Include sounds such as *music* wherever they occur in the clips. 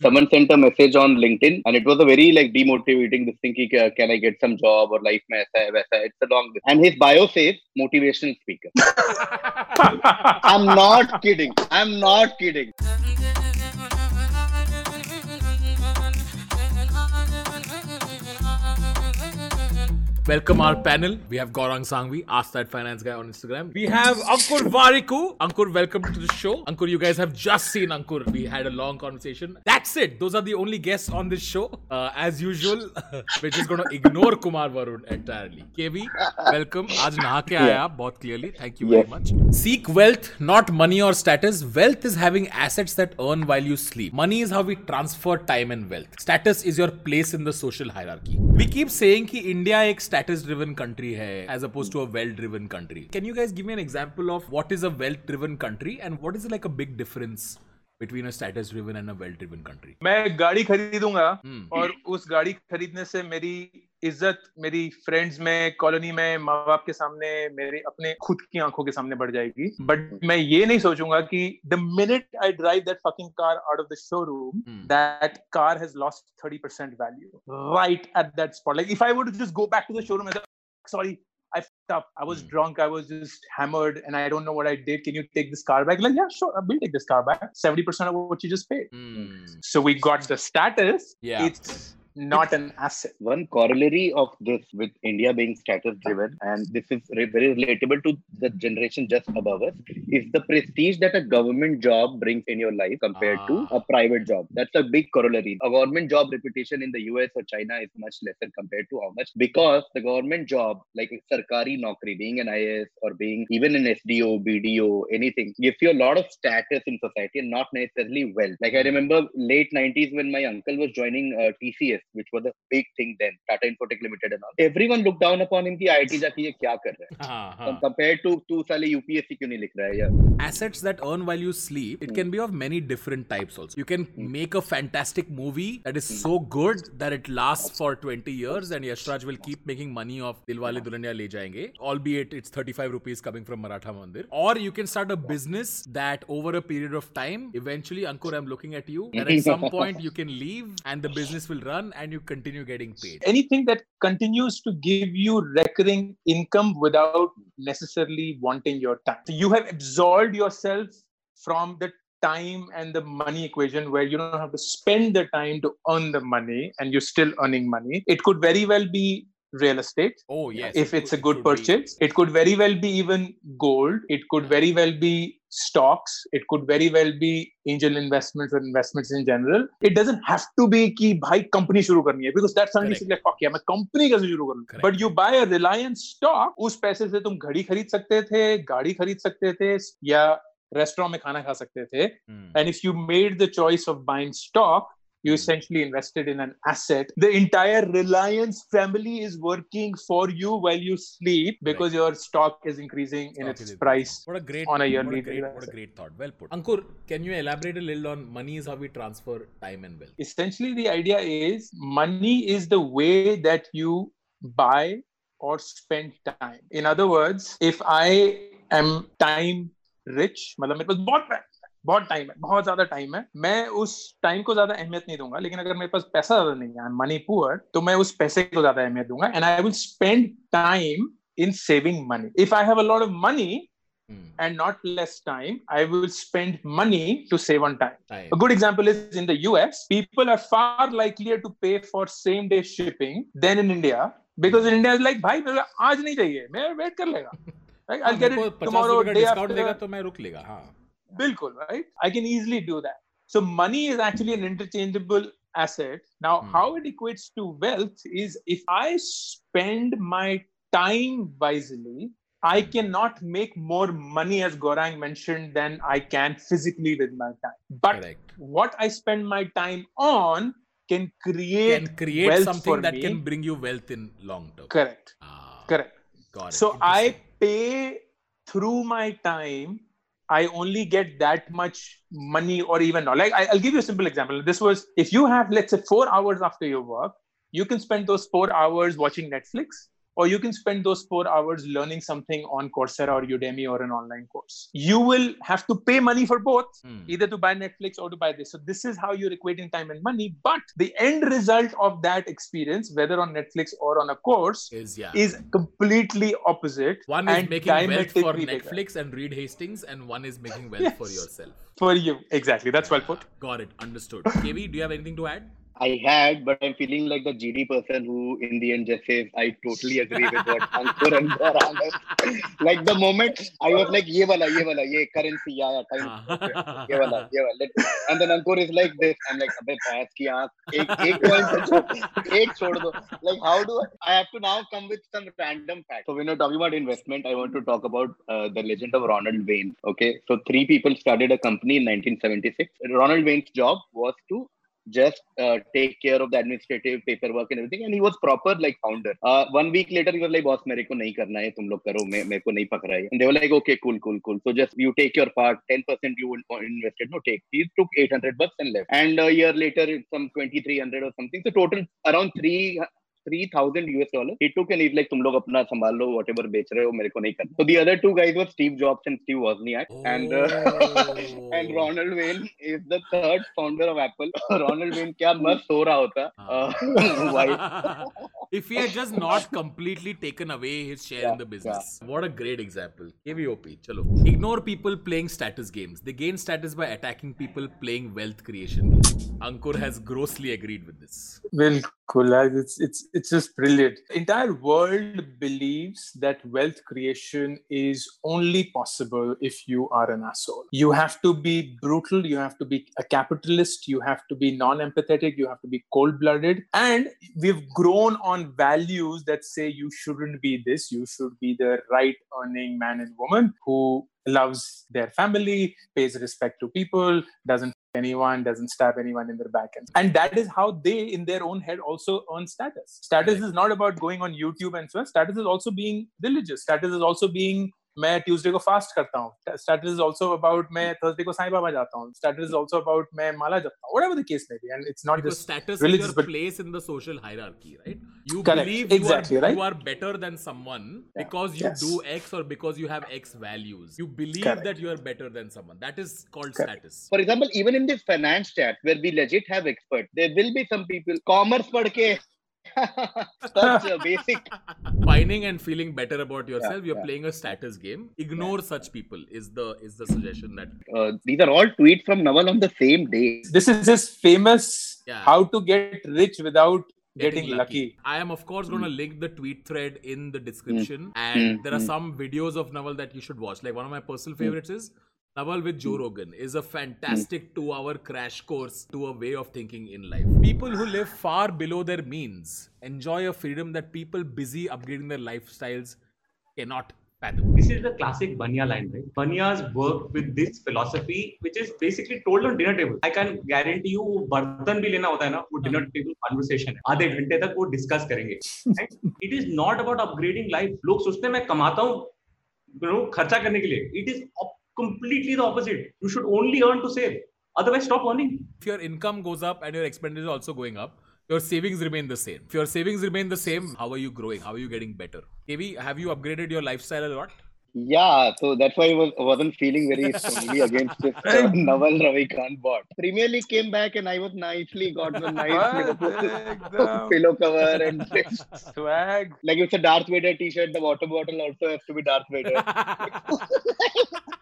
Someone sent a message on LinkedIn, and it was a very like demotivating. This thing, ki, uh, can I get some job or life mein aisa hai, waisa hai. It's a long. And his bio says motivational speaker. I'm not kidding. I'm not kidding. Welcome our panel. We have Gaurang Sangvi, Ask That Finance Guy on Instagram. We have Ankur Warikoo. Ankur, welcome to the show. Ankur, you guys have just seen Ankur. We had a long conversation. That's it. Those are the only guests on this show. Uh, as usual, we're just going to ignore Kumar Varun entirely. KV, welcome. Aaj ke aaya, bahut clearly. Thank you very much. Seek wealth, not money or status. Wealth is having assets that earn while you sleep. Money is how we transfer time and wealth. Status is your place in the social hierarchy. We keep saying ki India ek status driven country है as opposed to a wealth driven country can you guys give me an example of what is a wealth driven country and what is like a big difference between a status driven and a wealth driven country? मैं गाड़ी खरीदूँगा और उस गाड़ी खरीदने से मेरी इज़्ज़त मेरी फ्रेंड्स में कॉलोनी में माँ बाप के सामने मेरे अपने खुद की आँखों के सामने बढ़ जाएगी बट मैं ये नहीं सोचूँगा कि the minute I drive that fucking car out of the showroom Hmm. that car has lost 30% value right at that spot. Like if I were to just go back to the showroom and say, sorry, I fucked up. I was Hmm. drunk. I was just hammered and I don't know what I did. Can you take this car back? Like, yeah, sure. We'll take this car back. 70% of what you just paid. Hmm. So we got the status. Yeah. It's not an asset. One corollary of this with India being status driven, and this is very relatable to the generation just above us, is the prestige that a government job brings in your life compared to Ah. a private job. That's a big corollary. A government job reputation in the US or China is much lesser compared to how much because the government job, like sarkari Nokri, being an IAS or being even an SDO, BDO, anything, gives you a lot of status in society and not necessarily wealth. Like I remember late 90s when my uncle was joining uh, TCS, which was a big thing then, Tata Infotech Limited and all. Everyone looked down upon him कि IIT जाके ये क्या कर रहा है? हाँ, हाँ. Com- Compared to तू साले UPSC क्यों नहीं लिख रहा है यार? assets that earn while you sleep it can be of many different types also you can make a fantastic movie that is so good that it lasts for 20 years and yashraj will keep making money off dilwale dulhania le jayenge albeit it's 35 rupees coming from maratha mandir or you can start a business that over a period of time eventually ankur i'm looking at you that at some *laughs* point you can leave and the business will run and you continue getting paid Anything that continues to give you recurring income without necessarily wanting your time. So you have absolved yourself from the time and the money equation where you don't have to spend the time to earn the money and you're still earning money. It could very well be real estate. oh yes if it it's could- a it good be- purchase it could very well be even gold it could very well be stocks it could very well be angel investments or investments in general it doesn't have to be कि भाई company शुरू करनी है because that suddenly like fuck yeah मैं company कैसे शुरू करूँ but you buy a Reliance stock उस पैसे से तुम घड़ी खरीद सकते थे गाड़ी खरीद सकते थे या रेस्टोरेंट में खाना खा सकते थे Hmm. and if you made the choice of buying stock you essentially invested in an asset the entire reliance family is working for you while you sleep because your stock is increasing in Stock its is price What a great, on a what yearly a great, what a basis. great thought. Well put. Ankur, can you elaborate a little on money is how we transfer time and wealth? essentially the idea is money is the way that you buy or spend time in other words if i am time rich मतलब मेरे पास बहुत बहुत time है बहुत ज़्यादा time है मैं उस टाइम को ज़्यादा अहमियत नहीं दूँगा लेकिन अगर मेरे पास पैसा ज़्यादा नहीं है मनी पुअर तो मैं उस पैसे को ज़्यादा अहमियत दूँगा and I will spend time in saving money if I have a lot of money Hmm. and not less time, I will spend money to save on time. Time. A good example is in the US, people are far likelier to pay for same day shipping than in India because in India is like, भाई मेरे आज नहीं चाहिए मैं wait कर लेगा right? I'll get it tomorrow, day discount after. देगा तो मैं रुक लेगा हाँ bilkul right? I can easily do that. So money is actually an interchangeable asset. Now hmm. how it equates to wealth is if i spend my time wisely i cannot make more money as Gaurang mentioned than i can physically with my time. But Correct. what i spend my time on can create can create something that me. can bring you wealth in long term. Correct. Ah, correct. so i pay through my time I only get that much money, or even not. Like I, I'll give you a simple example. This was if you have let's say four hours after your work, you can spend those four hours watching Netflix, or you can spend those four hours learning something on Coursera or Udemy or an online course. You will have to pay money for both, Hmm. either to buy Netflix or to buy this. So this is how you're equating time and money. But the end result of that experience, whether on Netflix or on a course, Is yeah. is completely opposite. one is making wealth for. Netflix and Reed Hastings, and one is making wealth for yourself. For you, exactly. That's well put. Got it. Understood. *laughs* KV, do you have anything to add? I had, but I'm feeling like the GD person who, in the end, just says, "I totally agree with what *laughs* Ankur and Gaurang." like the moment I was like, "Ye wala, ye wala, ye currency, yeah, yeah, time, ye wala, ye wala," and then Ankur is like this. I'm like, "Abey, bhais ki aankh, ek ek point, ek chhod do." Like, how do I, I have to now come with some random fact? So when you're talking about investment, I want to talk about uh, the legend of Ronald Wayne. Okay, so three people started a company in 1976. Ronald Wayne's job was to just uh, take care of the administrative paperwork and everything and he was proper like founder uh, one week later he was like boss मेरे को नहीं करना है तुम लोग करो मैं मेरे को नहीं पकड़ा है and they were like okay cool cool cool so just you take your part 10% you invested no take he took 800 bucks and left and a year later some 2300 or something so total around 3 three thousand US dollar he to can like तुम लोग अपना संभाल लो what ever बेच रहे हो मेरे को नहीं करना तो the other two guys were Steve Jobs and Steve Wozniak and and Ronald Wayne is the third founder of Apple Ronald Wayne क्या मस्त हो रहा होता wife if he had just not completely taken away his share yeah, in the business. Yeah. What a great example. KVOP, chalo. Ignore people playing status games. They gain status by attacking people playing wealth creation. Ankur has grossly agreed with this. Well, cool. uh, It's it's it's just brilliant. Entire world believes that wealth creation is only possible if you are an asshole. You have to be brutal. You have to be a capitalist. You have to be non-empathetic. You have to be cold-blooded. And we've grown on values that say you shouldn't be this. You should be the right-earning man and woman who loves their family, pays respect to people, doesn't anyone, doesn't stab anyone in their back end. And that is how they, in their own head, also earn status. Status is not about going on YouTube and so on. Status is also being religious. Status is also being मैं Tuesday को fast करता हूँ status is also about मैं Thursday को साईं बाबा जाता हूँ status is also about मैं माला जपता हूँ whatever the case may be and it's not Because just religious but place in the social hierarchy, right? You Correct. believe Exactly, you, are, right? you are better than someone because you Yes. do X or because you have X values. You believe Correct. that you are better than someone. That is called Correct. status. For example, even in this finance chat where we legit have experts, there will be some people commerce पढ़ के *laughs* such a basic *laughs* Whining and feeling better about yourself, you're yeah. playing a status game. Ignore such people is the is the suggestion that uh, these are all tweets from Naval on the same day. this is his famous Yeah. how to get rich without getting, lucky. I am of course going to link the tweet thread in the description, and Mm, there are mm. some videos of Naval that you should watch. Like one of my personal favorites is Naval with Joe Rogan is a fantastic two-hour crash course to a way of thinking in life. People who live far below their means enjoy a freedom that people busy upgrading their lifestyles cannot fathom. This is the classic Banya line, right? Banyas work with this philosophy, which is basically told on dinner table. I can guarantee you, बर्तन भी लेना होता है ना, वो dinner table conversation है. आधे घंटे तक वो discuss करेंगे. It is not about upgrading life. लोग सोचते हैं मैं कमाता हूँ, you know, खर्चा करने के लिए. It is op- completely the opposite. You should only earn to save. Otherwise, stop earning. If your income goes up and your expenditure is also going up, your savings remain the same. If your savings remain the same, how are you growing? How are you getting better? KV, have you upgraded your lifestyle a lot? Yeah, so that's why I was, wasn't feeling very strongly against this *laughs* uh, Naval Ravikant bot. Premier League came back and I was nicely got the nice Liverpool *laughs* pillow cover and Swag. like it's a Darth Vader t-shirt. The water bottle also has to be Darth Vader. *laughs*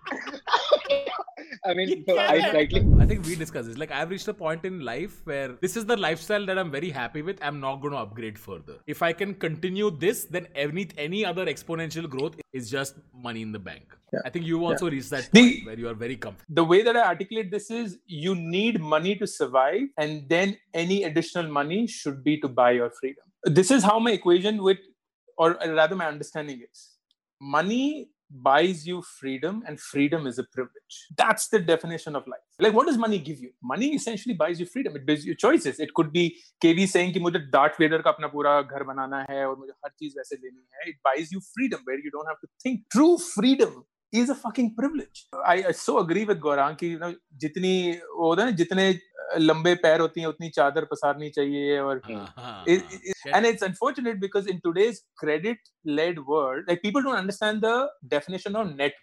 I mean, so I slightly I think we discussed this. Like, I've reached a point in life where this is the lifestyle that I'm very happy with. I'm not going to upgrade further. If I can continue this, then any any other exponential growth is just money in the bank. Yeah. I think you also reached that The- point where you are very comfortable. The way that I articulate this is you need money to survive, and then any additional money should be to buy your freedom. This is how my equation with, or rather, my understanding is money buys you freedom and freedom is a privilege. That's the definition of life. Like what does money give you? Money essentially buys you freedom. It gives you choices. It could be kv saying ki mujhe Darth Vader ka apna pura ghar banana hai aur mujhe har cheez वैसे लेनी it buys you freedom where you don't have to think. True freedom is a fucking privilege I so agree with Gaurang की you जितनी वो होता है ना जितने लंबे पैर होती हैं उतनी चादर पसारनी चाहिए और and it's unfortunate because in today's credit led world like people don't understand the definition of net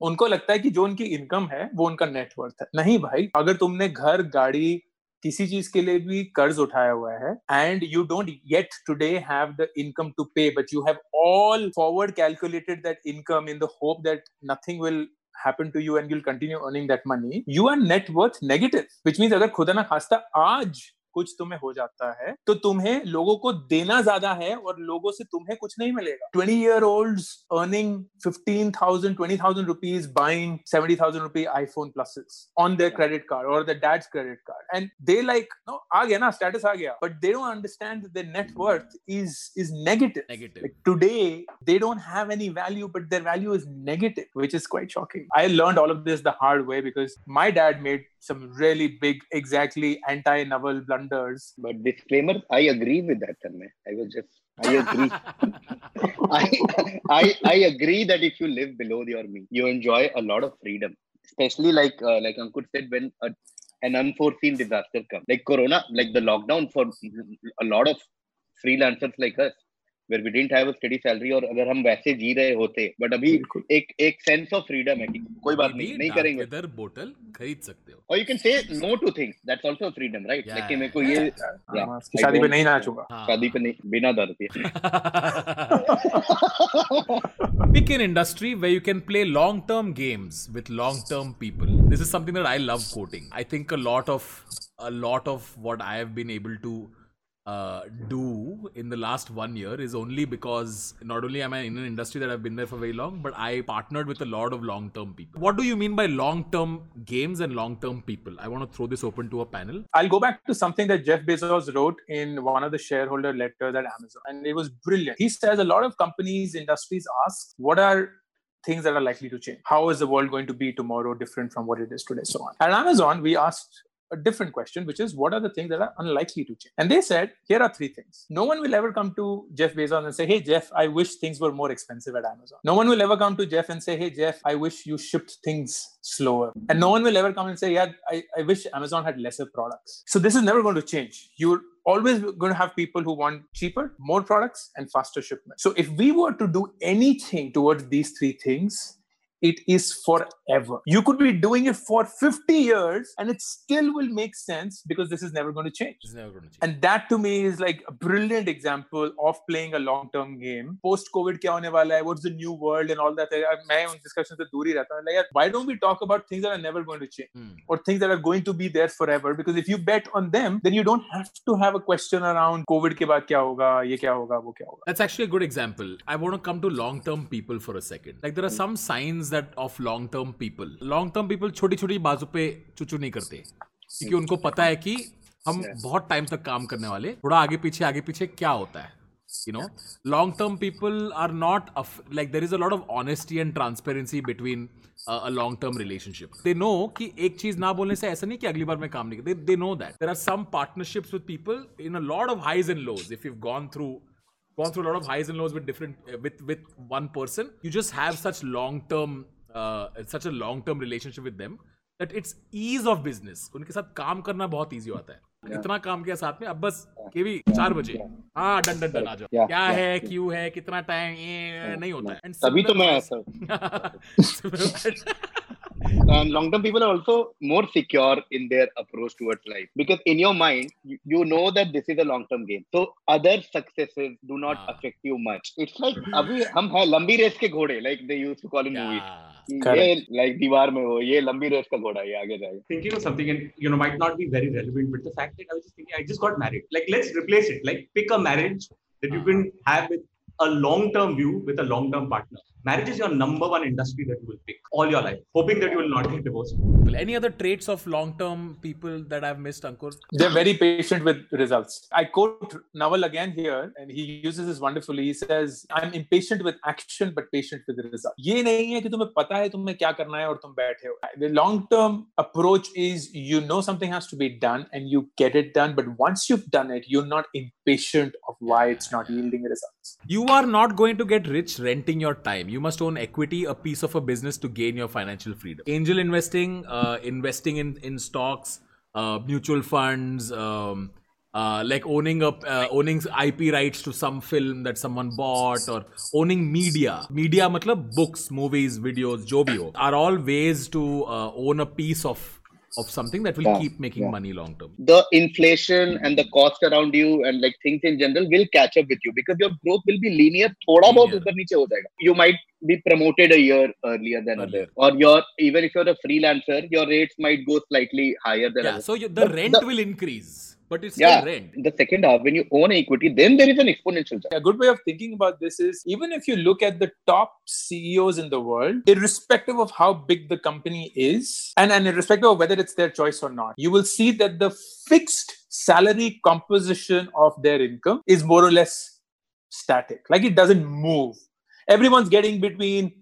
उनको लगता है कि जो उनकी इनकम है वो उनका नेटवर्थ है। नहीं भाई अगर तुमने घर गाड़ी किसी चीज़ के लिए भी कर्ज उठाया हुआ है। And you don't yet today have the income to pay but you have all forward calculated that income in the hope that nothing will happen to you and you'll continue earning that money. You are net worth negative, which means अगर खुदा ना खास्ता आज कुछ तुम्हें हो जाता है तो तुम्हें लोगों को देना ज़्यादा है और लोगों से तुम्हें कुछ नहीं मिलेगा। Twenty year old earning fifteen thousand twenty thousand rupees buying seventy thousand rupee iPhone pluses on their credit card और the dad's credit card and they like no आ गया ना स्टेटस आ गया। But they don't understand the net worth is is negative Negative. Like today, they don't have any value, but their value is negative, which is quite shocking. I learned all of this the hard way because my dad made some really big, exactly anti-Naval blunders. But disclaimer, I agree with that, Tanmay. I was just, I agree. *laughs* I, I, I agree that if you live below your means, you enjoy a lot of freedom. Especially like, uh, like Ankur said, when a, an unforeseen disaster comes, like Corona, like the lockdown for a lot of freelancers like us, where we didn't have a steady salary और अगर हम वैसे जी रहे होते but अभी। एक एक sense of freedom है कि कोई बात नहीं नहीं करेंगे weather bottle खरीद सकते हो और you can say no to things that's also freedom right Yeah, मेरे को yeah, ये हाँ, शादी पे नहीं नाचूँगा हाँ. शादी पे नहीं बिना दर्द के Pick an industry where you can play long term games with long term people. This is something that I love quoting. I think a lot of a lot of what I have been able to uh, do in the last one year is only because not only am I in an industry that I've been there for very long, but I partnered with a lot of long term people. What do you mean by long term games and long term people? I want to throw this open to a panel. I'll go back to something that Jeff Bezos wrote in one of the shareholder letters at Amazon, and it was brilliant. He says a lot of companies, industries ask, what are things that are likely to change? How is the world going to be tomorrow different from what it is today? So on. At Amazon, we asked a different question, which is what are the things that are unlikely to change? And they said, here are three things. No one will ever come to Jeff Bezos and say, hey, Jeff, I wish things were more expensive at Amazon. No one will ever come to Jeff and say, hey, Jeff, I wish you shipped things slower. And no one will ever come and say, yeah, I, I wish Amazon had lesser products. So this is never going to change. You're always going to have people who want cheaper, more products, and faster shipment. So if we were to do anything towards these three things, it is forever. You could be doing it for 50 years and it still will make sense because this is never going to change. It's never going to change. And that to me is like a brilliant example of playing a long term game. Post COVID, क्या होने वाला है? What's the new world and all that? मैं उन discussion से दूर ही रहता हूँ. Like, यार, why don't we talk about things that are never going to change Hmm. or things that are going to be there forever? Because if you bet on them, then you don't have to have a question around COVID के बाद क्या होगा? ये क्या होगा? वो क्या होगा? That's actually a good example. I want to come to long term people for a second. Like there are some signs that of long term people. Long term people छोटी छोटी बाजू पे चुचू नहीं करते क्योंकि उनको पता है कि हम बहुत टाइम तक काम करने वाले थोड़ा आगे पीछे आगे पीछे क्या होता है you know long term people are not af- like there is a lot of honesty and transparency between uh, a long term relationship they know कि एक चीज़ ना बोलने से ऐसा नहीं कि अगली बार मैं काम नहीं करते they know that there are some partnerships with people in a lot of highs and lows if you've gone through gone through a lot of highs and lows with different uh, with with one person you just have such long term uh, such a long term relationship with them that it's ease of business उनके साथ काम करना बहुत easy होता है इतना काम किया साथ में अब बस केवी चार बजे हाँ डन डन डन आ जाओ Yeah, क्या yeah, है क्यों है कितना टाइम ये नहीं होता है तभी तो मैं ऐसा and long term people are also more secure in their approach towards life because in your mind you, you know that this is a long term game so other successes do not Ah. affect you much it's like अभी हम है लंबी race के घोड़े like they used to call in movies Yeah. ये like दीवार में हो ये लंबी रेस का घोड़ा ये आगे जाएगा thinking of something and you know might not be very relevant but the fact that i was just thinking i just got married like let's replace it like pick a marriage that you can have with a long term view with a long term partner marriage is your number one industry that you will pick all your life, hoping that you will not get divorced. Any other traits of long term people that I've missed, Ankur? They're very patient with results. I quote Naval again here, and he uses this wonderfully. He says, I'm impatient with action, but patient with result. ये नहीं है कि तुम्हें पता है तुम्हें क्या करना है और तुम बैठे हो. The long term approach is you know something has to be done and you get it done, but once you've done it, you're not impatient of why it's not yielding results. You are not going to get rich renting your time. You must own equity, a piece of a business to gain your financial freedom. Angel investing, uh, investing in, in stocks, uh, mutual funds, um, uh, like owning up uh, owning IP rights to some film that someone bought, or owning media. Media, matlab books, movies, videos, jo are all ways to uh, own a piece of of something that will Yeah, keep making yeah. money long term. the inflation and the cost around you and like things in general will catch up with you because your growth will be linear thoda bahut upar niche ho jayega you might be promoted a year earlier than Earlier. others or your even if you're a freelancer your rates might go slightly higher than Yeah, others so you, the But rent the- will increase, but it's Yeah. still rent. the second half when you own equity then there is an exponential jump A good way of thinking about this is even if you look at the top CEOs in the world, irrespective of how big the company is, and, and irrespective of whether it's their choice or not, you will see that the fixed salary composition of their income is more or less static. Like it doesn't move. Everyone's getting between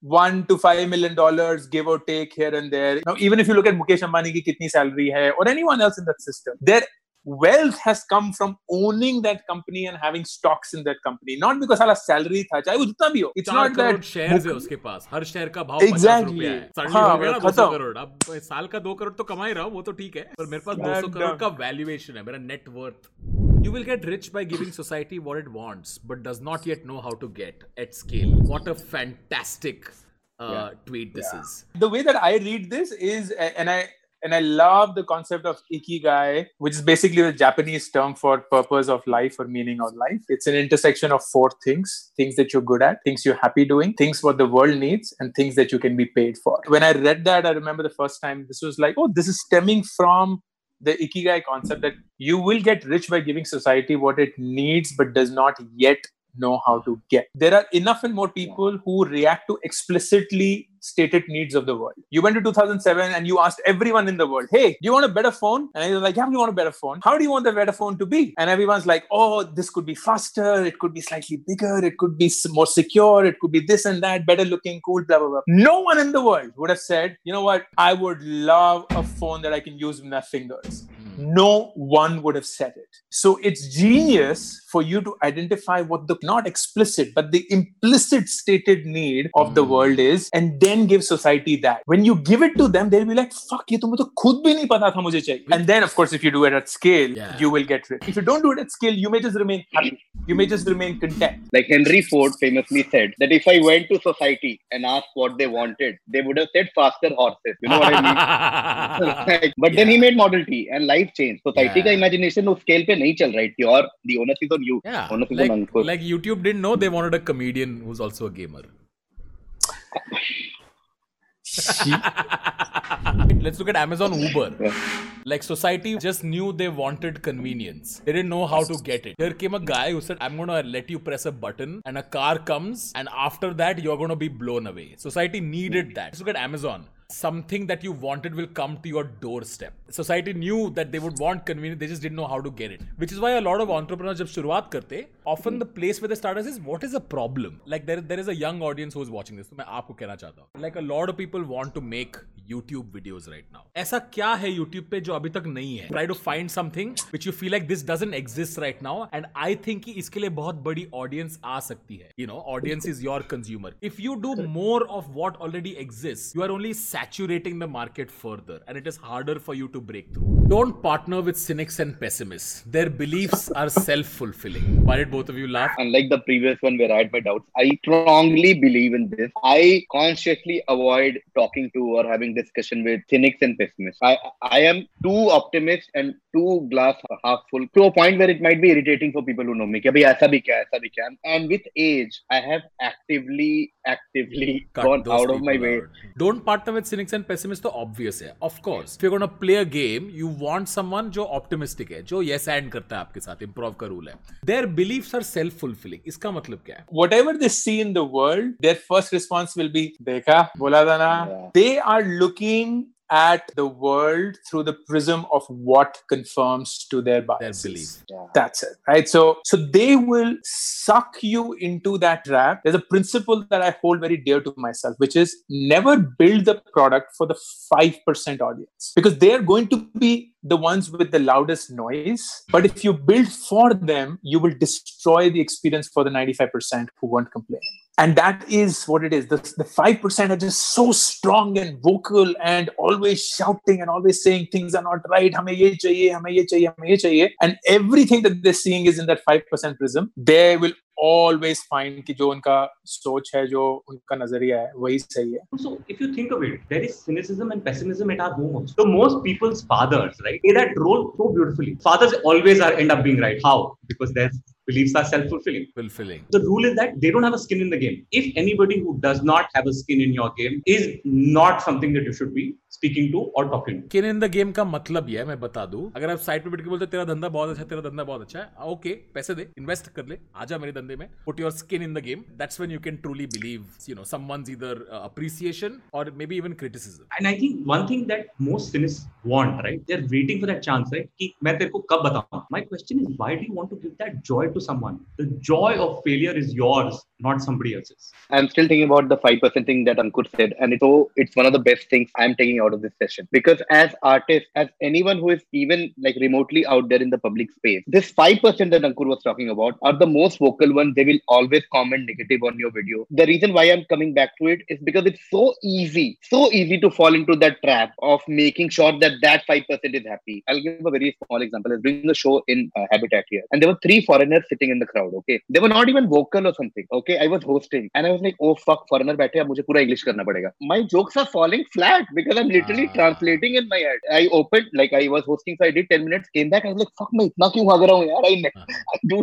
one to five million dollars, give or take here and there. Now, even if you look at Mukesh Ambani ki kitni salary hai, or anyone else in that system, their wealth has come from owning that company and having stocks in that company, not because साला salary था, चाहे वो जितना भी हो. It's चार not crore that shares है Muk- उसके पास हर शेयर का भाव पचास Exactly. रुपया है सडनली हाँ, हो गया ना दो खत्म। करोड़ अब साल का दो करोड़ तो कमा ही रहा हूँ वो तो ठीक है पर मेरे पास दो Slam करोड़ dunk. का वैल्यूएशन है मेरा net worth You will get rich by giving society what it wants, but does not yet know how to get at scale. What a fantastic uh, tweet this is. the way that I read this is, and I and I love the concept of ikigai, which is basically the Japanese term for purpose of life or meaning of life. It's an intersection of four things: things that you're good at, things you're happy doing, things what the world needs, and things that you can be paid for. When I read that, I remember the first time this was like, oh, this is stemming from the ikigai concept that you will get rich by giving society what it needs but does not yet know how to get. There are enough and more people who react to explicitly stated needs of the world. You went to 2007 and you asked everyone in the world, hey, do you want a better phone? And they're like, yeah, we want a better phone. How do you want the better phone to be? And everyone's like, oh, this could be faster. It could be slightly bigger. It could be more secure. It could be this and that, better looking, cool, blah, blah, blah. No one in the world would have said, you know what? I would love a phone that I can use with my fingers no one would have said it. So it's genius for you to identify what the not explicit but the implicit stated need of the Hmm. world is and then give society that. When you give it to them, they'll be like, fuck, ye tumhe to khud bhi nahi pata tha mujhe chahiye. And then, of course, if you do it at scale, Yeah. you will get rich. If you don't do it at scale, you may just remain happy. You may just remain content. like henry ford famously said that if i went to society and asked what they wanted they would have said faster horses you know what i mean Like, *laughs* *laughs* but then he made Model T and life changed. Society Yeah. का imagination उस scale पे नहीं चल रहा है. Your the onus is on you. Yeah, Onus is like, on Ankur. like YouTube didn't know they wanted a comedian who's also a gamer. Let's look at Amazon Uber. Yeah. Like society just knew they wanted convenience. They didn't know how to get it. There came a guy who said, I'm gonna let you press a button and a car comes, and after that, you're gonna be blown away. Society needed that. Let's look at Amazon. Something that you wanted will come to your doorstep. Society knew that they would want convenience, they just didn't know how to get it. Which is why a lot of entrepreneurs, जब शुरुआत करते, often the place where they start is what is a problem? Like there, there is a young audience who is watching this. तो मैं आपको कहना चाहता हूँ. Like a lot of people want to make YouTube videos right now. ऐसा क्या है YouTube पे जो अभी तक नहीं है? Try to find something which you feel like this doesn't exist right now, and I think कि इसके लिए बहुत बड़ी audience आ सकती है. You know, audience is your consumer. If you do more of what already exists, you are only saturating the market further and it is harder for you to break through. Don't partner with cynics and pessimists. Their beliefs are self fulfilling. Why did both of you laugh? Unlike the previous one where I had my doubts, I strongly believe in this. I consciously avoid talking to or having discussion with cynics and pessimists. I, I am too optimist and too glass half full to a point where it might be irritating for people who know me. And with age, I have actively, actively Cut gone out of my way. Don't partner with cynics and pessimists तो obvious है. Of course. If you're gonna play a game, you want someone जो optimistic है, जो yes and करता है आपके साथ. Improv का rule है. Their beliefs are self-fulfilling. इसका मतलब क्या है? whatever they see in the world, their first response will be, देखा बोला था ना They are looking at the world through the prism of what conforms to their Their belief. Yeah. That's it, right? So, so they will suck you into that trap. There's a principle that I hold very dear to myself, which is never build the product for the five percent audience because they're going to be the ones with the loudest noise. But if you build for them, you will destroy the experience for the ninety-five percent who won't complain and that is what it is the, the 5% are just so strong and vocal and always shouting and always saying things are not right hame ye chahiye hame ye chahiye hame ye chahiye and everything that they're seeing is in that 5% prism they will always find कि जो उनका सोच है जो उनका नजरिया है वही सही है so if you think of it there is cynicism and pessimism at our home also. so most people's fathers right play that role so beautifully fathers always are end up being right how because their beliefs are self-fulfilling. Fulfilling. The rule is that they don't have a skin in the game. If anybody who does not have a skin in your game is not something that you should be speaking to or talking to skin in the game का मतलब ये है मैं बता दूँ अगर आप side पे बैठ के बोलते तेरा धंधा बहुत अच्छा है, तेरा धंधा बहुत अच्छा है ओके पैसे दे इन्वेस्ट कर ले आजा मेरे धंधे में put your skin in the game that's when you can truly believe you know someone's either appreciation or maybe even criticism and I think one thing that most cynics want, right? They're waiting for that chance, right? कि मैं तेरे को कब बताऊँ? My question is, why do you want to give that joy to someone? The joy of failure is yours, not somebody else's. I'm still thinking about the 5% thing that Ankur said. And it's, so it's one of the best things I'm taking out of this session. Because as artists, as anyone who is even like remotely out there in the public space, this 5% that Ankur was talking about are the most vocal ones. They will always comment negative on your video. The reason why I'm coming back to it is because it's so easy, so easy to fall into that trap of making sure that that 5% is happy. I'll give a very small example. I was doing the show in uh, Habitat here, and there were three foreigners sitting in the crowd. Okay, they were not even vocal or something. Okay, I was hosting, and I was like, "Oh fuck, foreigner बैठे अब मुझे पूरा English करना पड़ेगा." My jokes are falling flat because I'm literally Ah. translating in my head. I opened like I was hosting, so I did 10 minutes, came back, I was like, "Fuck, मैं इतना क्यों भाग रहा हूँ यार?" I, ne- *laughs* I do,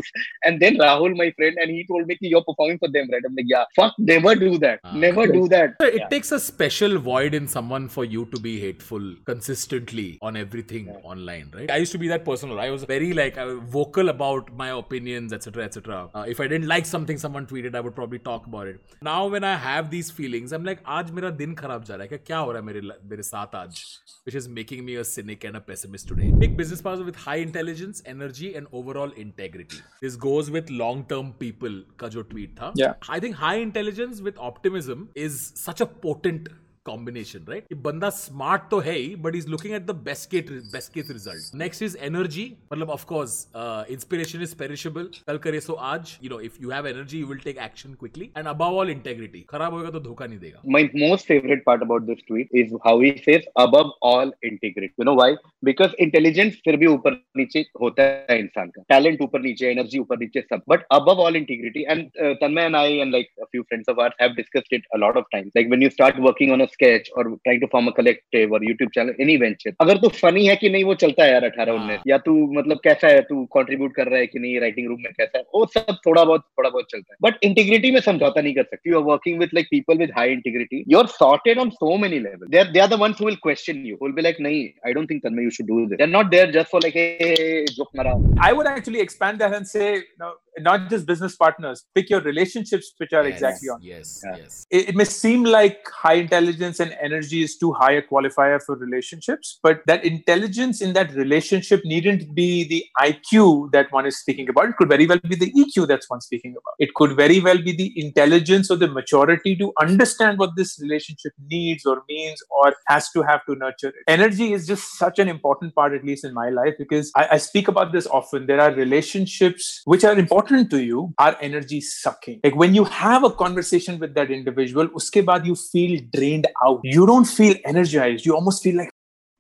and then Rahul, my friend, and he told me कि you're performing for them, right? I'm like, "Yeah, fuck, never do that, Ah. never do that." It Yeah. takes a special void in someone for you to be hateful consistently on everything online, right? I used to be that person. I was very like I was vocal about my opinions, etc., etc. Uh, if I didn't like something someone tweeted, I would probably talk about it. Now when I have these feelings, I'm like, आज मेरा दिन खराब जा रहा है क्या क्या हो रहा है मेरे मेरे साथ आज which is making me a cynic and a pessimist today. Big business person with high intelligence, energy, and overall integrity. This goes with long-term people का जो tweet था. Yeah. I think high intelligence with optimism is such a potent combination, right? ये बंदा smart तो है ही, but he's looking at the best case best case result. Next is energy. मतलब of course, uh, inspiration is perishable. कल करे सो आज. You know, if you have energy, you will take action quickly. And above all, integrity. खराब होएगा तो धोखा नहीं देगा. my most favorite part about this tweet is how he says above all integrity you know why because intelligence फिर भी ऊपर नीचे होता है इंसान का talent ऊपर नीचे energy ऊपर नीचे सब but above all integrity and uh, Tanmay and I and like a few friends of ours have discussed it a lot of times like when you start working on sketch or trying to form a collective or YouTube channel any venture. अगर तू funny है कि नहीं वो चलता है यार अठारह हाँ। उन्नीस। या तू मतलब कैसा है तू contribute कर रहा है कि नहीं राइटिंग रूम में कैसा है वो सब थोड़ा बहुत थोड़ा बहुत चलता है। बट इंटीग्रिटी में समझौता नहीं कर सकती। You are working with like people with high integrity you are sorted on so many level they are they are the ones who will question you will be like नहीं I don't think Tanmay you should do this they are not there just for like a joke मारा I would actually expand that and say, no, not just business partners, pick your relationships which are Yes, exactly on. Yes, Yeah. yes. It, it may seem like high intelligence and energy is too high a qualifier for relationships, but that intelligence in that relationship needn't be the IQ that one is speaking about. It could very well be the EQ that's one speaking about. It could very well be the intelligence or the maturity to understand what this relationship needs or means or has to have to nurture it. Energy is just such an important part, at least in my life, because I, I speak about this often. There are relationships which are important to you, are energy sucking. Like when you have a conversation with that individual, uske baad you feel drained out. You don't feel energized. You almost feel like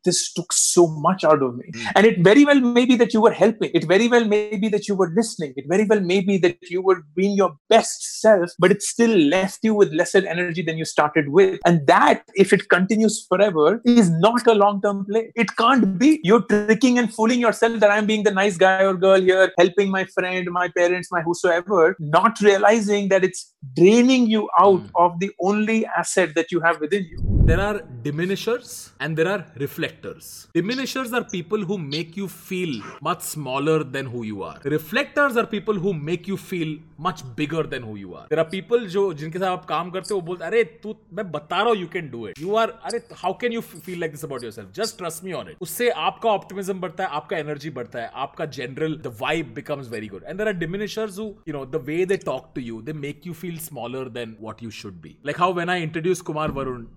this took so much out of me. Mm. And it very well may be that you were helping. It very well may be that you were listening. It very well may be that you were being your best self, but it still left you with lesser energy than you started with. And that, if it continues forever, is not a long term play. It can't be. You're tricking and fooling yourself that I'm being the nice guy or girl here, helping my friend, my parents, my whosoever, not realizing that it's draining you out Mm. of the only asset that you have within you There are diminishers and there are reflectors. Diminishers are people who make you feel much smaller than who you are. Reflectors are people who make you feel much bigger than who you are. There are people जो जिनके साथ आप काम करते हो वो बोलते अरे तू मैं बता रहा हूँ you can do it. You are अरे how can you feel like this about yourself? Just trust me on it. उससे आपका optimism बढ़ता है, आपका energy बढ़ता है, आपका general the vibe becomes very good. And there are diminishers who you know the way they talk to you, they make you feel smaller than what you should be. Like how when I introduced Kumar Varun.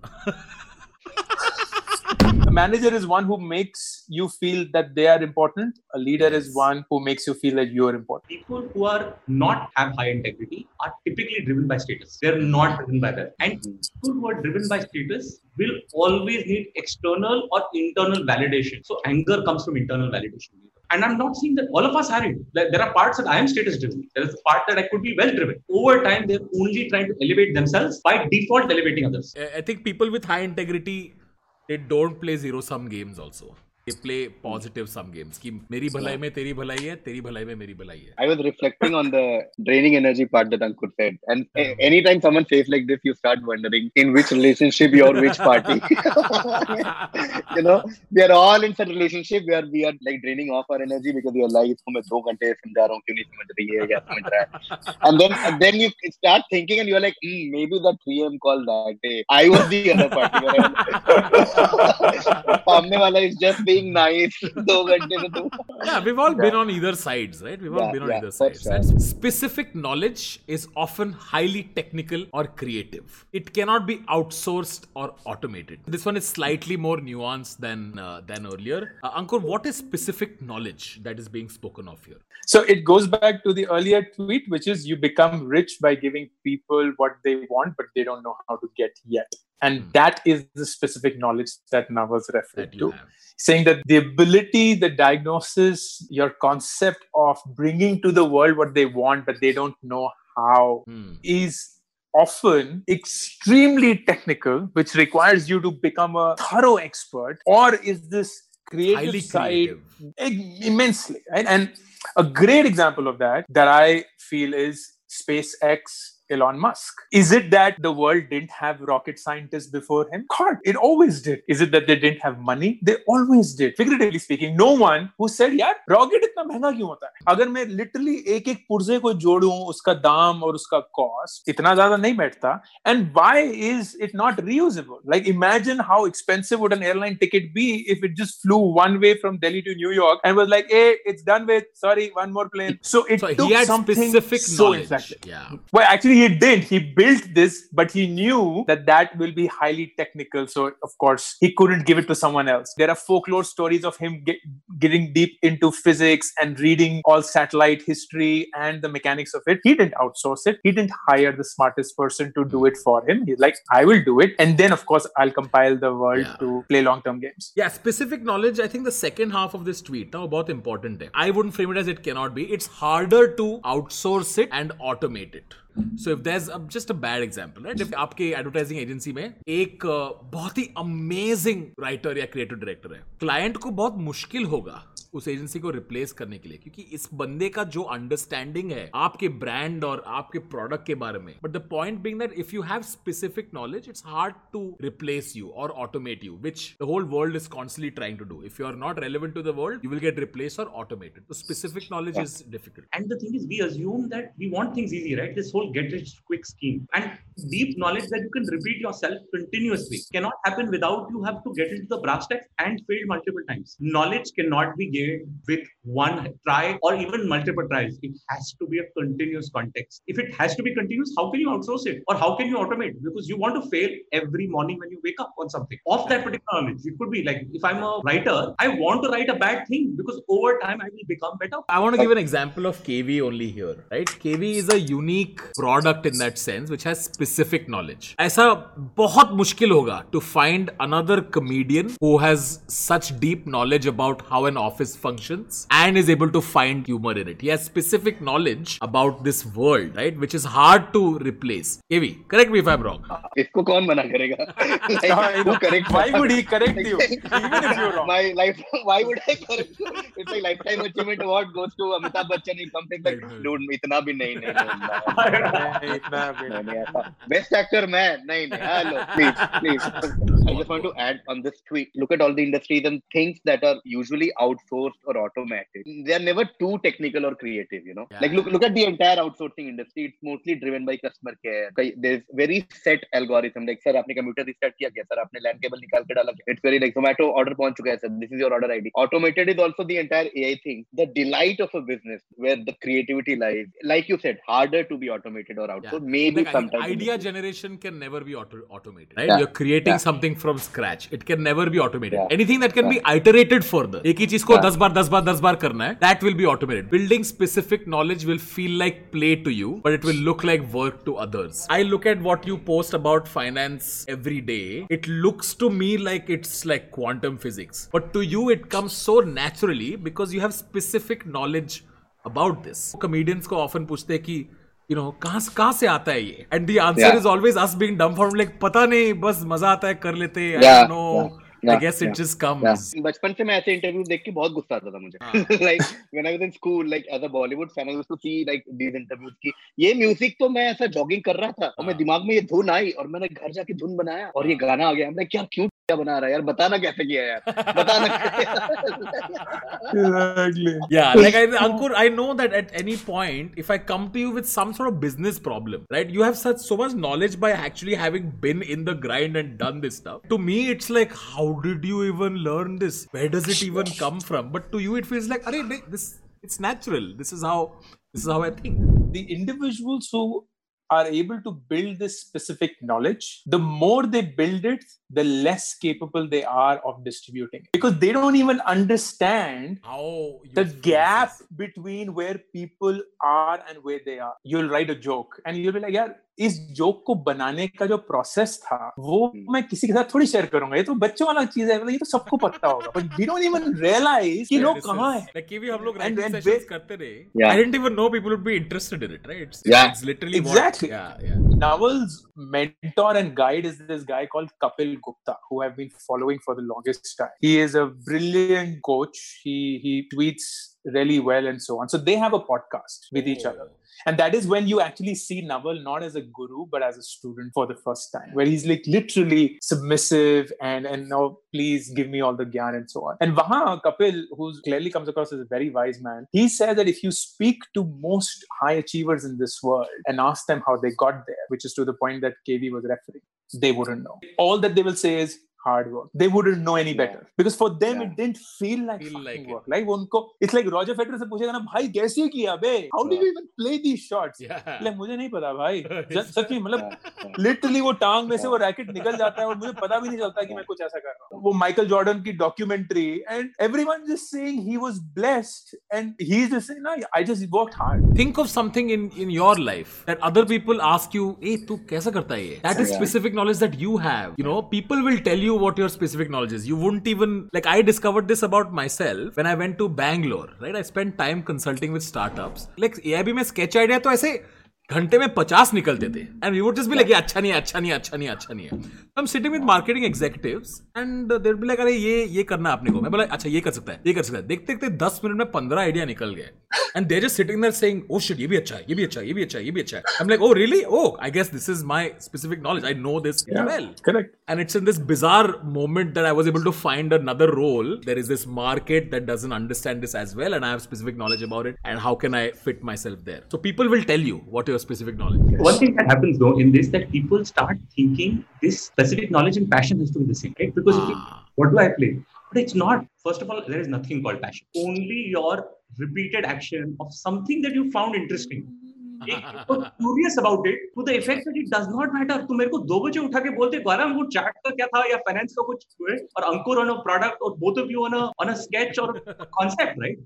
a manager is one who makes you feel that they are important. A leader is one who makes you feel that you're important. people who are not have high integrity are typically driven by status. They're not driven by that. And hmm. people who are driven by status will always need external or internal validation. So anger comes from internal validation. And I'm not saying that all of us are it. There are parts that I am status driven. There is a part that I could be well driven. Over time, they're only trying to elevate themselves by default elevating others. I think people with high integrity they don't play zero sum games also. They play positive sum games. कि मेरी भलाई में तेरी भलाई है, तेरी भलाई में मेरी भलाई है. I was reflecting on the draining energy part that Ankur said. And anytime someone says like this, you start wondering in which relationship you're which party. you know, we are all in such relationship where we are like draining off our energy because you're like, इसको मैं दो घंटे समझा रहा हूँ क्यों नहीं समझ रही है क्या समझ रहा है and then and then you start thinking and you're like hmm, maybe that 3 am call that day I was the other party सामने वाला is just being being nice. *laughs* yeah, we've all yeah. been on either sides, right? We've all been on yeah, either sides. Sure. Specific knowledge is often highly technical or creative. It cannot be outsourced or automated. This one is slightly more nuanced than uh, than earlier. Uh, Ankur, what is specific knowledge that is being spoken of here? So it goes back to the earlier tweet, which is you become rich by giving people what they want, but they don't know how to get yet. And Hmm. that is the specific knowledge that Naval's referred That to. have. saying that the ability, the diagnosis, your concept of bringing to the world what they want, but they don't know how, Hmm. is often extremely technical, which requires you to become a thorough expert, or is this creative Highly side creative. immensely? Right? And a great example of that that I feel is SpaceX. Elon Musk. Is it that the world didn't have rocket scientists before him? God, it always did. Is it that they didn't have money? They always did. Figuratively speaking, no one who said, यार rocket इतना महंगा क्यों होता है अगर मैं literally एक एक पुर्जे को जोड़ूं उसका दाम और उसका कॉस्ट इतना ज्यादा नहीं बैठता and why is it not reusable like imagine how expensive would an airline ticket be if it just flew one way from delhi to new york and was like hey it's done with sorry one more plane so it So took he had something specific so knowledge. inflected. Yeah. Well, actually, he didn't. He built this, but he knew that that will be highly technical. So, of course, he couldn't give it to someone else. There are folklore stories of him get, getting deep into physics and reading all satellite history and the mechanics of it. He didn't outsource it. He didn't hire the smartest person to do it for him. He's like, I will do it. And then, of course, I'll compile the world Yeah. to play long term games. Yeah, specific knowledge. I think the second half of this tweet now about important eh? I wouldn't frame it as it cannot be. It's harder to outsource it and automate it. So if there just a bad example right if आपके advertising agency में एक uh, बहुत ही amazing writer या creative director है client को बहुत मुश्किल होगा उस एजेंसी को रिप्लेस करने के लिए क्योंकि इस बंदे का जो अंडरस्टैंडिंग है आपके ब्रांड और आपके प्रोडक्ट के बारे में but the point being that if you have specific knowledge it's hard to replace you or automate you which the whole world is constantly trying to do if you are not relevant to the world you will get replace or automated specific knowledge is difficult and the thing is we assume that we want things easy right this Whole get rich quick scheme and deep knowledge that you can repeat yourself continuously cannot happen without you have to get into the brass tacks and fail multiple times. Knowledge cannot be gained with one try or even multiple tries. It has to be a continuous context. If it has to be continuous, how can you outsource it or how can you automate? Because you want to fail every morning when you wake up on something of that particular knowledge. It could be like if I'm a writer, I want to write a bad thing because over time I will become better. I want to give an example of KV only here, right? KV is a unique product in that sense which has specific knowledge. ऐसा बहुत मुश्किल होगा to find another comedian who has such deep knowledge about how an office functions and is able to find humor in it. He has specific knowledge about this world right which is hard to replace. KV correct me if i'm wrong. इसको कौन मना करेगा? *laughs* Who correct why would he correct you? *laughs* Even if you're wrong. My life why would i correct you? It's like lifetime achievement award goes to amitabh bachchan in something like dude इतना भी नहीं *laughs* इतना भी नहीं नहीं ऐसा best actor मैं नहीं नहीं hello please please I just want to add on this tweet. Look at all the industries and things that are usually outsourced or automated. They are never too technical or creative. You know, Yeah. like look look at the entire outsourcing industry. It's mostly driven by customer care. Like, There's very set algorithm. Like sir, आपने computer restart किया क्या? Sir, आपने LAN cable निकाल के डाला क्या? It's very like Zomato order पहुंच चुका है sir. This is your order ID. Automated is also the entire AI thing. The delight of a business where the creativity lies. Like you said, harder to be automated. automated or outsourced. Yeah. Maybe like, sometimes idea generation can never be auto- automated. Right? Yeah. You're creating yeah. something from scratch. It can never be automated. Yeah. Anything that can yeah. be iterated further. एक ही चीज़ को दस बार दस बार दस बार करना है that will be automated building specific knowledge will feel like play to you but it will look like work to others I look at what you post about finance every day it looks to me like it's like quantum physics but to you it comes so naturally because you have specific knowledge about this comedians को often पूछते हैं कि you know कहाँ कहाँ से आता है ये? And the answer is always as being dumb form like पता नहीं बस मज़ा आता है कर लेते I know I guess it just comes बचपन से मैं ऐसे इंटरव्यू देख के बहुत गुस्सा आता था मुझे। Like when I was in school like as a Bollywood fan I was to see like these interviews की ये म्यूज़िक तो मैं ऐसा जॉगिंग कर रहा था और मेरे दिमाग में ये धुन आई और मैंने घर जाके धुन बनाया और ये गाना आ गया। मैं क्या क्यों क्या बना रहा है यार? बताना कैसे किया यार? बताना या like I Ankur I know that at any point if I come to you with some sort of business problem right you have such so much knowledge by actually having been in the grind and done this stuff to me it's like how how did you even learn this? Where does it even come from? But to you, it feels like, Arey, this it's natural. This is how this is how I think. the individuals who are able to build this specific knowledge, the more they build it, the less capable they are of distributing it. Because they don't even understand How the gap between where people are and where they are. You'll write a joke and you'll be like, यार इस joke को बनाने का जो process था वो मैं किसी के साथ थोड़ी शेयर करूँगा। ये तो बच्चों वाला चीज़ है मतलब ये तो सबको पता होगा। But we don't even realise कि लोग कहाँ है। लाइक वी हम लोग राइट सेशंस करते रहे I don't even know people would be interested in it right it's literally what yeah yeah novels mentor and guide is this guy called kapil gupta who i've been following for the longest time. He is a brilliant coach. He he tweets really well and so on. So they have a podcast with each Oh. other. And that is when you actually see Naval not as a guru, but as a student for the first time, where he's like literally submissive and and now please give me all the gyan and so on. And Vaha Kapil, who clearly comes across as a very wise man, he says that if you speak to most high achievers in this world and ask them how they got there, which is to the point that KV was referring, they wouldn't know. All that they will say is hard work. They wouldn't know any better Yeah. because for them Yeah. it didn't feel like Feel fucking like it. Like उनको it's like Roger Federer से पूछेगा ना भाई कैसे किया बे? How did you even play these shots? Yeah. like मुझे नहीं पता भाई ज- सच में मतलब. लिटरली वो टांग में से वो रैकेट निकल जाता है और मुझे पता भी नहीं चलता कि मैं कुछ ऐसा कर रहा हूँ वो माइकल जॉर्डन की documentary and everyone just saying he was blessed and he is just saying ना I just worked think of something in in your life that other people ask you hey tu kaisa karta hai ye that is specific knowledge that you have you know people will tell you what your specific knowledge is you wouldn't even like i discovered this about myself when i went to bangalore right i spent time consulting with startups like aib में sketch idea तो ऐसे घंटे में पचास निकलते थे and we would just be like अच्छा नहीं है, अच्छा नहीं है, अच्छा नहीं है, अच्छा नहीं है। I am sitting with marketing executives and they're be like अरे ये ये करना अपने को। मैं बोला अच्छा ये कर सकता है ये कर सकता है। देखते देखते दस मिनट में पंद्रह आइडिया निकल गए। And they're just sitting there saying oh shit ये भी अच्छा है ये भी अच्छा है ये भी अच्छा है ये भी अच्छा है। I am like oh really oh I guess this is my specific knowledge I know this well correct and it's in this bizarre moment that I was able to find another role. There is this market that doesn't understand this as well, and I have specific knowledge about it. And how can I fit myself there? So people will tell you what your specific knowledge is. One thing that happens though in this that people start thinking this specific knowledge and passion has to be the same, right? Because if you, Ah. what do I play? But it's not. First of all, there is nothing called passion. Only your repeated action of something that you found interesting. Curious about it to the effect that it does not matter तुम मेरे को दो बजे उठा के बोलते गौरव वो chat का क्या था या फाइनेंस का कुछ हुए और Ankur on a product or both of you on a on a sketch or concept right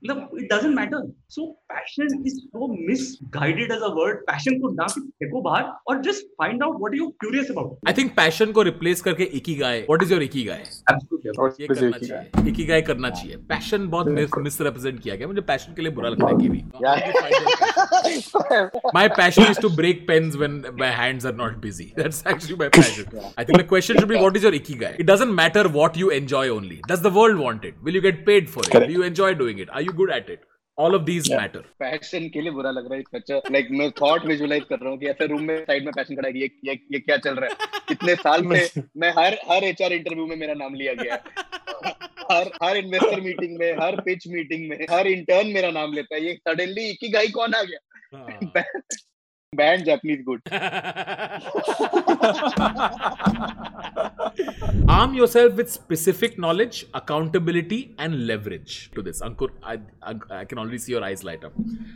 Ah. मतलब it doesn't matter so passion is so misguided as a word passion को ना भी फेंको बाहर और just find out what you're curious about I think passion को replace करके ikigai. What is your ikigai? absolutely और ये फिर करना एक ही है। चाहिए ikigai करना चाहिए passion बहुत मिसरिप्रेजेंट किया गया मुझे passion के लिए बुरा लगता है कि भी *laughs* my passion is to break pens when my hands are not busy that's actually my passion i think the question should be what is your ikigai it doesn't matter what you enjoy only does the world want it will you get paid for it Correct. do you enjoy doing it are you good at it. All of these matter. Passion के लिए बुरा लग रहा है सच्चा like मैं thought visualise कर रहा हूँ कि ऐसे रूम में साइड में पैशन खड़ा है ये ये ये क्या चल रहा है? इतने साल में *laughs* मैं हर हर एचआर इंटरव्यू में मेरा नाम लिया गया है। हर हर इन्वेस्टर मीटिंग में हर पिच मीटिंग में हर इंटर्न मेरा नाम लेता है। ये सडनली इकिगाई कौन आ गया? *laughs* Banned Japanese goods. Arm yourself with specific knowledge, accountability, and leverage to this. Ankur, I, I, I can already see your eyes light up.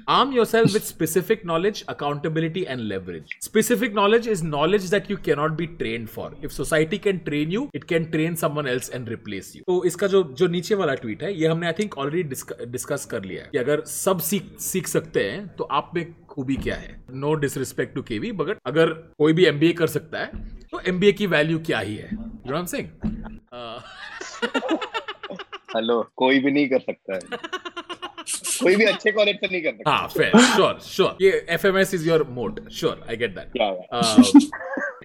Arm yourself with specific knowledge, accountability, and leverage. Specific knowledge is knowledge that you cannot be trained for. If society can train you, it can train someone else and replace you. तो इसका जो जो नीचे वाला tweet है ये हमने I think already discuss कर लिया है कि अगर सब सीख सीख सकते हैं तो आप में खूबी क्या है? No disrespect to KV but अगर कोई भी एमबीए कर सकता है तो एमबीए की वैल्यू क्या ही है? यू नो सिंह हेलो कोई भी नहीं कर सकता है। *laughs* कोई भी अच्छे कॉलेज से नहीं कर सकता। हाँ फेयर श्योर श्योर ये FMS is your mode sure I get that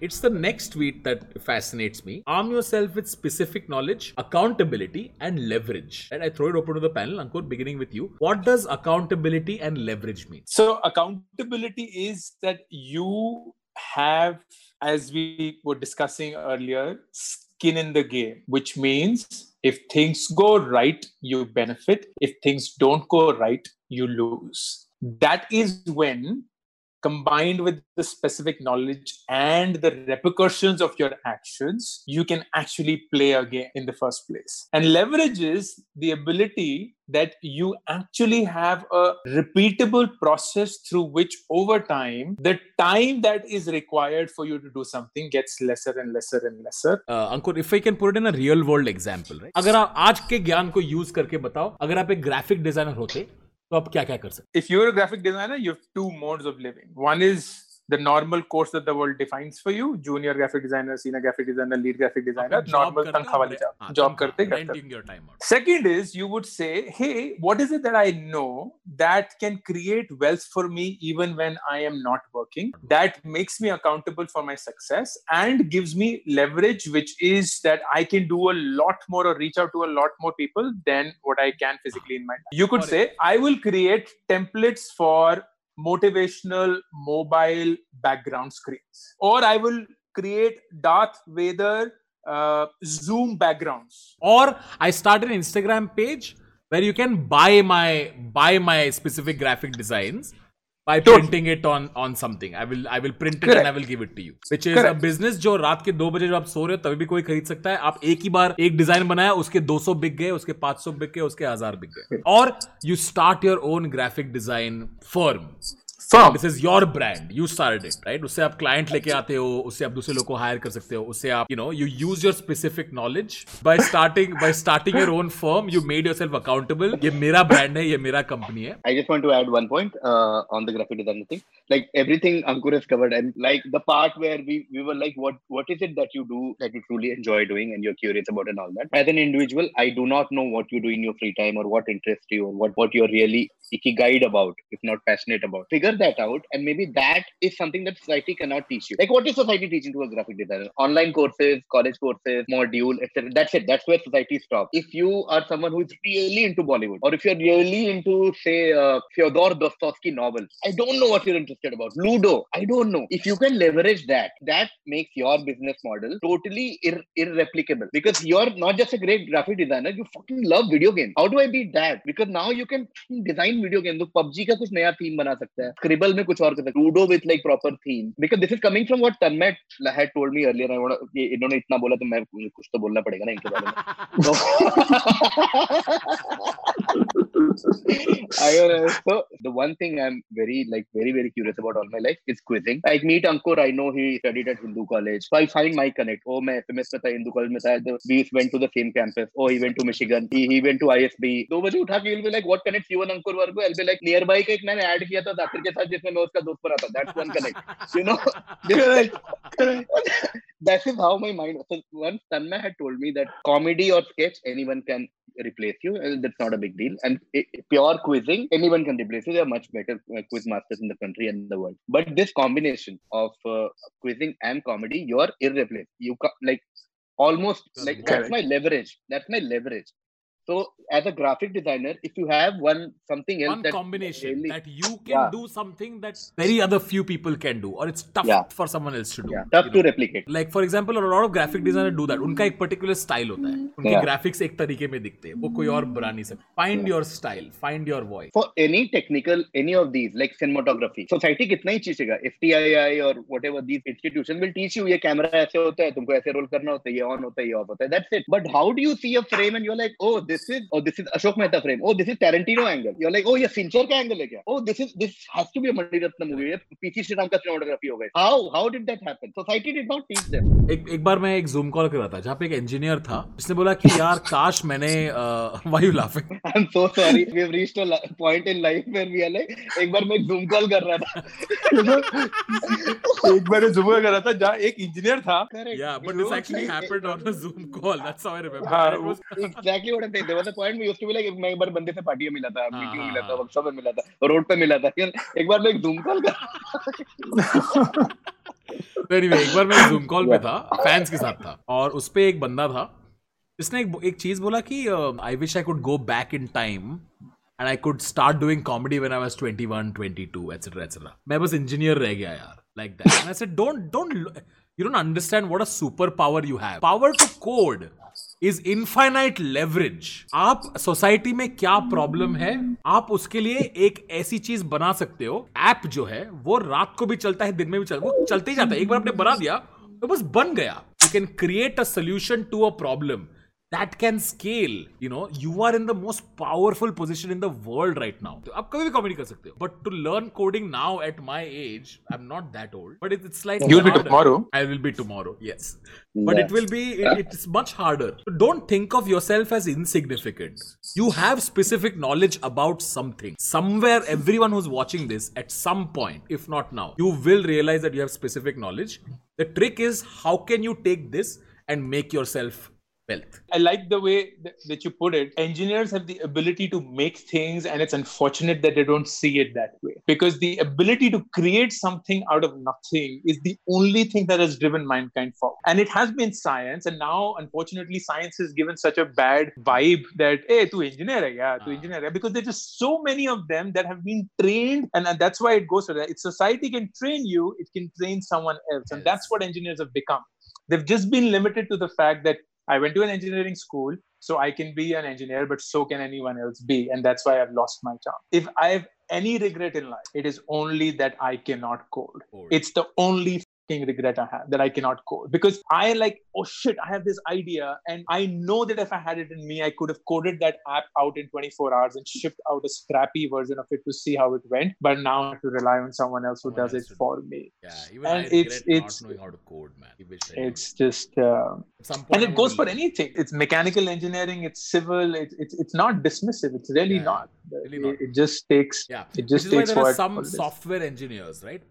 it's the next tweet that fascinates me arm yourself with specific knowledge accountability and leverage and I throw it open to the panel Ankur beginning with you what does accountability and leverage mean So accountability is that you have, as we were discussing earlier, skin in the game, which means if things go right, you benefit. If things don't go right, you lose. That is when combined with the specific knowledge and the repercussions of your actions, you can actually play a game in the first place. And leverage is the ability that you actually have a repeatable process through which over time the time that is required for you to do something gets lesser and lesser and lesser uh, Ankur if I can put in a real world example right अगर आप आज के ज्ञान को use करके बताओ अगर आप एक ग्राफिक डिजाइनर होते तो आप क्या क्या कर सकते if you're graphic designer you have two modes of living one is the normal course that the world defines for you junior graphic designer senior graphic designer lead graphic designer normal tankha wali job job karte renting your time out Second is you would say, hey, what is it that I know that can create wealth for me even when I am not working? That makes me accountable for my success and gives me leverage, which is that I can do a lot more or reach out to a lot more people than what I can physically in my time. You could say, I will create templates for motivational mobile background screens, or I will create Darth Vader uh, Zoom backgrounds. or i start an instagram page where you can buy my buy my specific graphic designs by Totally. printing it on on something i will i will print it Correct. and i will give it to you which is Correct. a business जो रात के दो बजे जब आप सो रहे हो तभी भी कोई खरीद सकता है आप एक ही बार एक डिज़ाइन बनाया उसके 200 बिक गए उसके 500 बिक गए उसके हज़ार बिक गए और you start your own graphic design firm Firm. This is your brand you started it right उससे आप क्लाइंट लेके आते हो उससे आप दूसरे लोग को हायर कर सकते हो उससे आप you know you use your specific knowledge by starting by starting your own firm you made yourself accountable ये मेरा ब्रांड है ये मेरा कंपनी है. I just want to add one point on the graphic design thing. Like everything Ankur has covered, and like the part where we, we were like, what what is it that you do that you truly enjoy doing and you're curious about and all that. As an individual, I do not know what you do in your free time or what interests you or what what you're really guide about, if not passionate about. Figure that out, and maybe that is something that society cannot teach you. Like what is society teaching to a graphic designer? Online courses, college courses, module, etc. That's it. That's where society stops. If you are someone who is really into Bollywood, or if you're really into, say, uh, Fyodor Dostoevsky novels, I don't know what you're interested about. Ludo, I don't know. If you can leverage that, that makes your business model totally ir- irreplicable because you're not just a great graphic designer, you fucking love video games. How do I beat that? Because now you can design video games. तो PUBG का कुछ नया theme बना सकता है Scribble में कुछ और कर सकता है Ludo with like proper theme. Because this is coming from what Tanmay had told me earlier. I want ये इन्होंने इतना बोला तो मैं कुछ तो बोलना पड़ेगा ना इनके बारे में तो I also the one thing I'm very like very very curious about all my life is quizzing. I meet Ankur. I know he studied at Hindu College, so I find my connect. Oh, मैं FMS में Hindu College We went to the same campus. Oh, he went to Michigan. He he went to ISB. So बजे उठा के will be like what connects you and Ankur Warikoo? I'll be like nearby का एक मैंने add किया था जाकिर के साथ जिसमें मैं उसका दोस्त बना That's one connect. *laughs* You know. like, that is how my mind. So once Tanmay had told me that comedy or sketch anyone can replace you, that's not a big deal. And pure quizzing, anyone can replace you. There are much better uh, quiz masters in the country and the world. But this combination of uh, quizzing and comedy, you are irreplaceable. You ca- like almost like that's my leverage. That's my leverage. So as a graphic designer, if you have one something else one that combination really- that you can Yeah. do something that very other few people can do or it's tough Yeah. for someone else to do yeah, tough you to know? replicate. like for example a lot of graphic designers do that उनका एक particular style होता है उनके Yeah. graphics एक तरीके में दिखते हैं वो कोई और बना नहीं सकता find your style find your voice For any technical, any of these, like cinematography, society कितना ही चीजेगा FTII or whatever these institutions will teach you ये camera ऐसे होता है तुमको ऐसे roll करना होता है ये on होता है ये off होता है that's it but how do you see a frame and you're like oh this this is or this is Ashok Mehta frame oh this is Tarantino angle you like oh ये Fincher का angle है क्या ओ this is this has to be a Mani Ratnam movie है PC Sreeram का cinematography हो गई how how did that happen society did not teach them एक एक बार मैं एक जूम कॉल कर रहा था जहाँ पे एक इंजीनियर था। उसने बोला कि यार काश मैंने why you laughing I am so sorry we have reached a point in life where we are like एक बार मैं एक जूम कॉल कर रहा था। *laughs* एक बार जूम कॉल कर रहा था जहाँ एक इंजीनियर था। Yeah but this actually happened on a Zoom call that's how I remember exactly what I हाँ. There was a point we used to be like मैं एक बार बंदे से पार्टी में मिला था हाँ, मीटिंग में हाँ, मिला था हाँ। वर्कशॉप में मिला था रोड पे मिला था यार एक बार मैं एक जूम कॉल कर *laughs* anyway, एक बार मैं जूम कॉल पे था फैंस के साथ था और उस पे एक बंदा था जिसने एक, एक चीज़ बोला कि I wish I could go back in time and I could start doing comedy when I was 21 22 et cetera et cetera मैं बस इंजीनियर रह गया यार like that and I said don't don't you don't understand what a superpower you have power to code is infinite leverage आप society में क्या problem है? आप उसके लिए एक ऐसी चीज़ बना सकते हो। ऐप जो है, वो रात को भी चलता है, दिन में भी चलता है वो चलते ही जाता है। एक बार आपने बना दिया तो बस बन गया। You can create a solution to a problem that can scale you know you are in the most powerful position in the world right now तो आप कभी भी कॉमेडी कर सकते हो but to learn coding now at my age i'm not that old but it, it's like You'll be harder. tomorrow. i will be tomorrow yes but Yeah. it will be it, it's much harder so don't think of yourself as insignificant you have specific knowledge about something somewhere everyone who's watching this at some point if not now you will realize that you have specific knowledge the trick is how can you take this and make yourself wealth I like the way that, you put it. Engineers have the ability to make things, and it's unfortunate that they don't see it that way. Because the ability to create something out of nothing is the only thing that has driven mankind forward. And it has been science, and now, unfortunately, science is given such a bad vibe that, hey, tu engineer hai, yeah, tu Ah. engineer hai. Because there's just so many of them that have been trained, and, and that's why it goes to that. If society can train you, it can train someone else. And that's what engineers have become. They've just been limited to the fact that I went to an engineering school, so I can be an engineer, but so can anyone else be. And that's why I've lost my job. If I have any regret in life, it is only that I cannot code. Code. It's the only fucking regret I have that I cannot code because I like, oh shit, I have this idea. And I know that if I had it in me, I could have coded that app out in 24 hours and shipped out a scrappy version of it to see how it went. But now I have to rely on someone else who does it to for me. Yeah, even And I it's- it's- not knowing how to code, man. I wish I knew. It's just. Uh, some point, and it goes for anything it's mechanical engineering it's civil it's it's, it's not dismissive it's really Yeah, not really it, not. it just takes Yeah, it just Which is why takes there are some what it is. software engineers, right?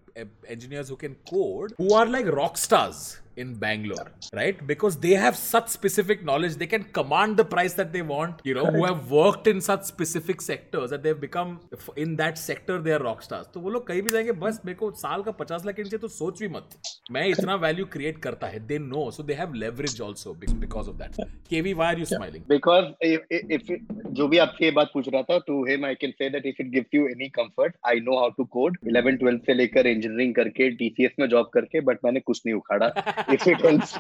Engineers who can code, who are like rock stars in Bangalore, right? Because they have such specific knowledge, they can command the price that they want. You know, who have worked in such specific sectors that they've become in that sector they are rock stars. तो वो लोग कहीं भी जाएँगे बस मेरे को साल का पचास लाख नीचे तो सोच भी मत मैं इतना वैल्यू क्रिएट करता है they know so they have leverage also because of that KV why are you smiling because if, जो भी आपसे ये बात पूछ रहा था to him I can say that if it gives you any comfort I know how to code 11 12 से लेकर engineering करके TCS में जॉब करके but मैंने कुछ नहीं उखाड़ा if it helps.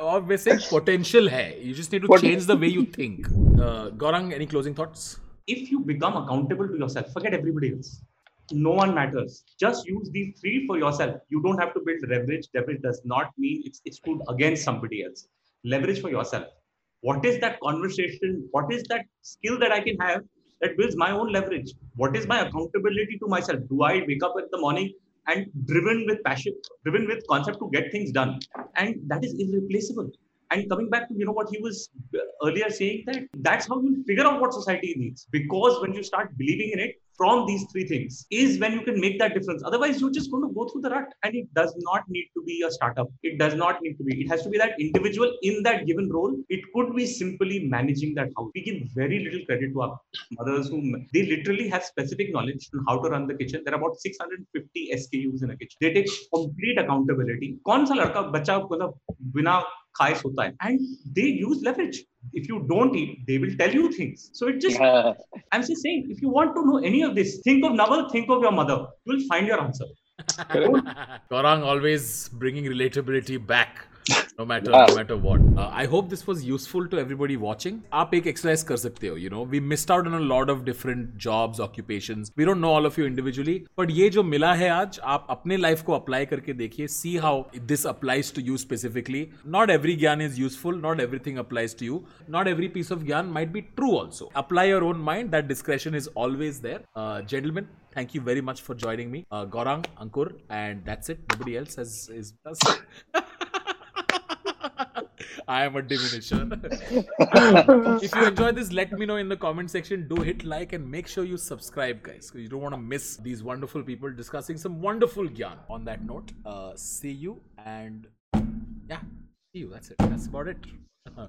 or we're saying potential hai. You just need to Pot- change the way you think. Uh, any closing thoughts? If you become accountable to yourself, forget everybody else. No one matters. Just use these three for yourself. You don't have to build leverage. Leverage does not mean it's it's good against somebody else. Leverage for yourself. What is that conversation? What is that skill that I can have that builds my own leverage? What is my accountability to myself? Do I wake up in the morning and driven with passion, driven with concept to get things done? And that is irreplaceable. And coming back to you know what he was uh, earlier saying that that's how you figure out what society needs because when you start believing in it from these three things is when you can make that difference. Otherwise, you're just going to go through the rut, and it does not need to be a startup. It does not need to be. It has to be that individual in that given role. It could be simply managing that house. We give very little credit to our mothers who they literally have specific knowledge on how to run the kitchen. There are about 650 SKUs in a kitchen. They take complete accountability. कौन सा लड़का बच्चा मतलब बिना and they use leverage. If you don't eat, they will tell you things. So it just, yeah. I'm just saying, if you want to know any of this, think of Naval, think of your mother. You'll find your answer. *laughs* Gaurang always bringing relatability back No matter Yeah. no matter what. Uh, I hope this was useful to everybody watching. आप एक exercise कर सकते हो, you know. We missed out on a lot of different jobs, occupations. We don't know all of you individually, but ये जो मिला है आज, आप अपने life को apply करके देखिए. See how this applies to you specifically. Not every ज्ञान is useful. Not everything applies to you. Not every piece of ज्ञान might be true also. Apply your own mind. That discretion is always there. Uh, gentlemen, thank you very much for joining me. Uh, Gaurang, Ankur, and that's it. Nobody else has is. I am a diminisher. *laughs* if you enjoy this, let me know in the comment section. Do hit like and make sure you subscribe, guys. 'cause You don't want to miss these wonderful people discussing some wonderful gyan. On that note, uh, see you and yeah, see you. That's it. That's about it. You.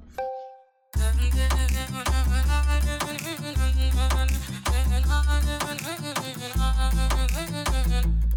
*laughs*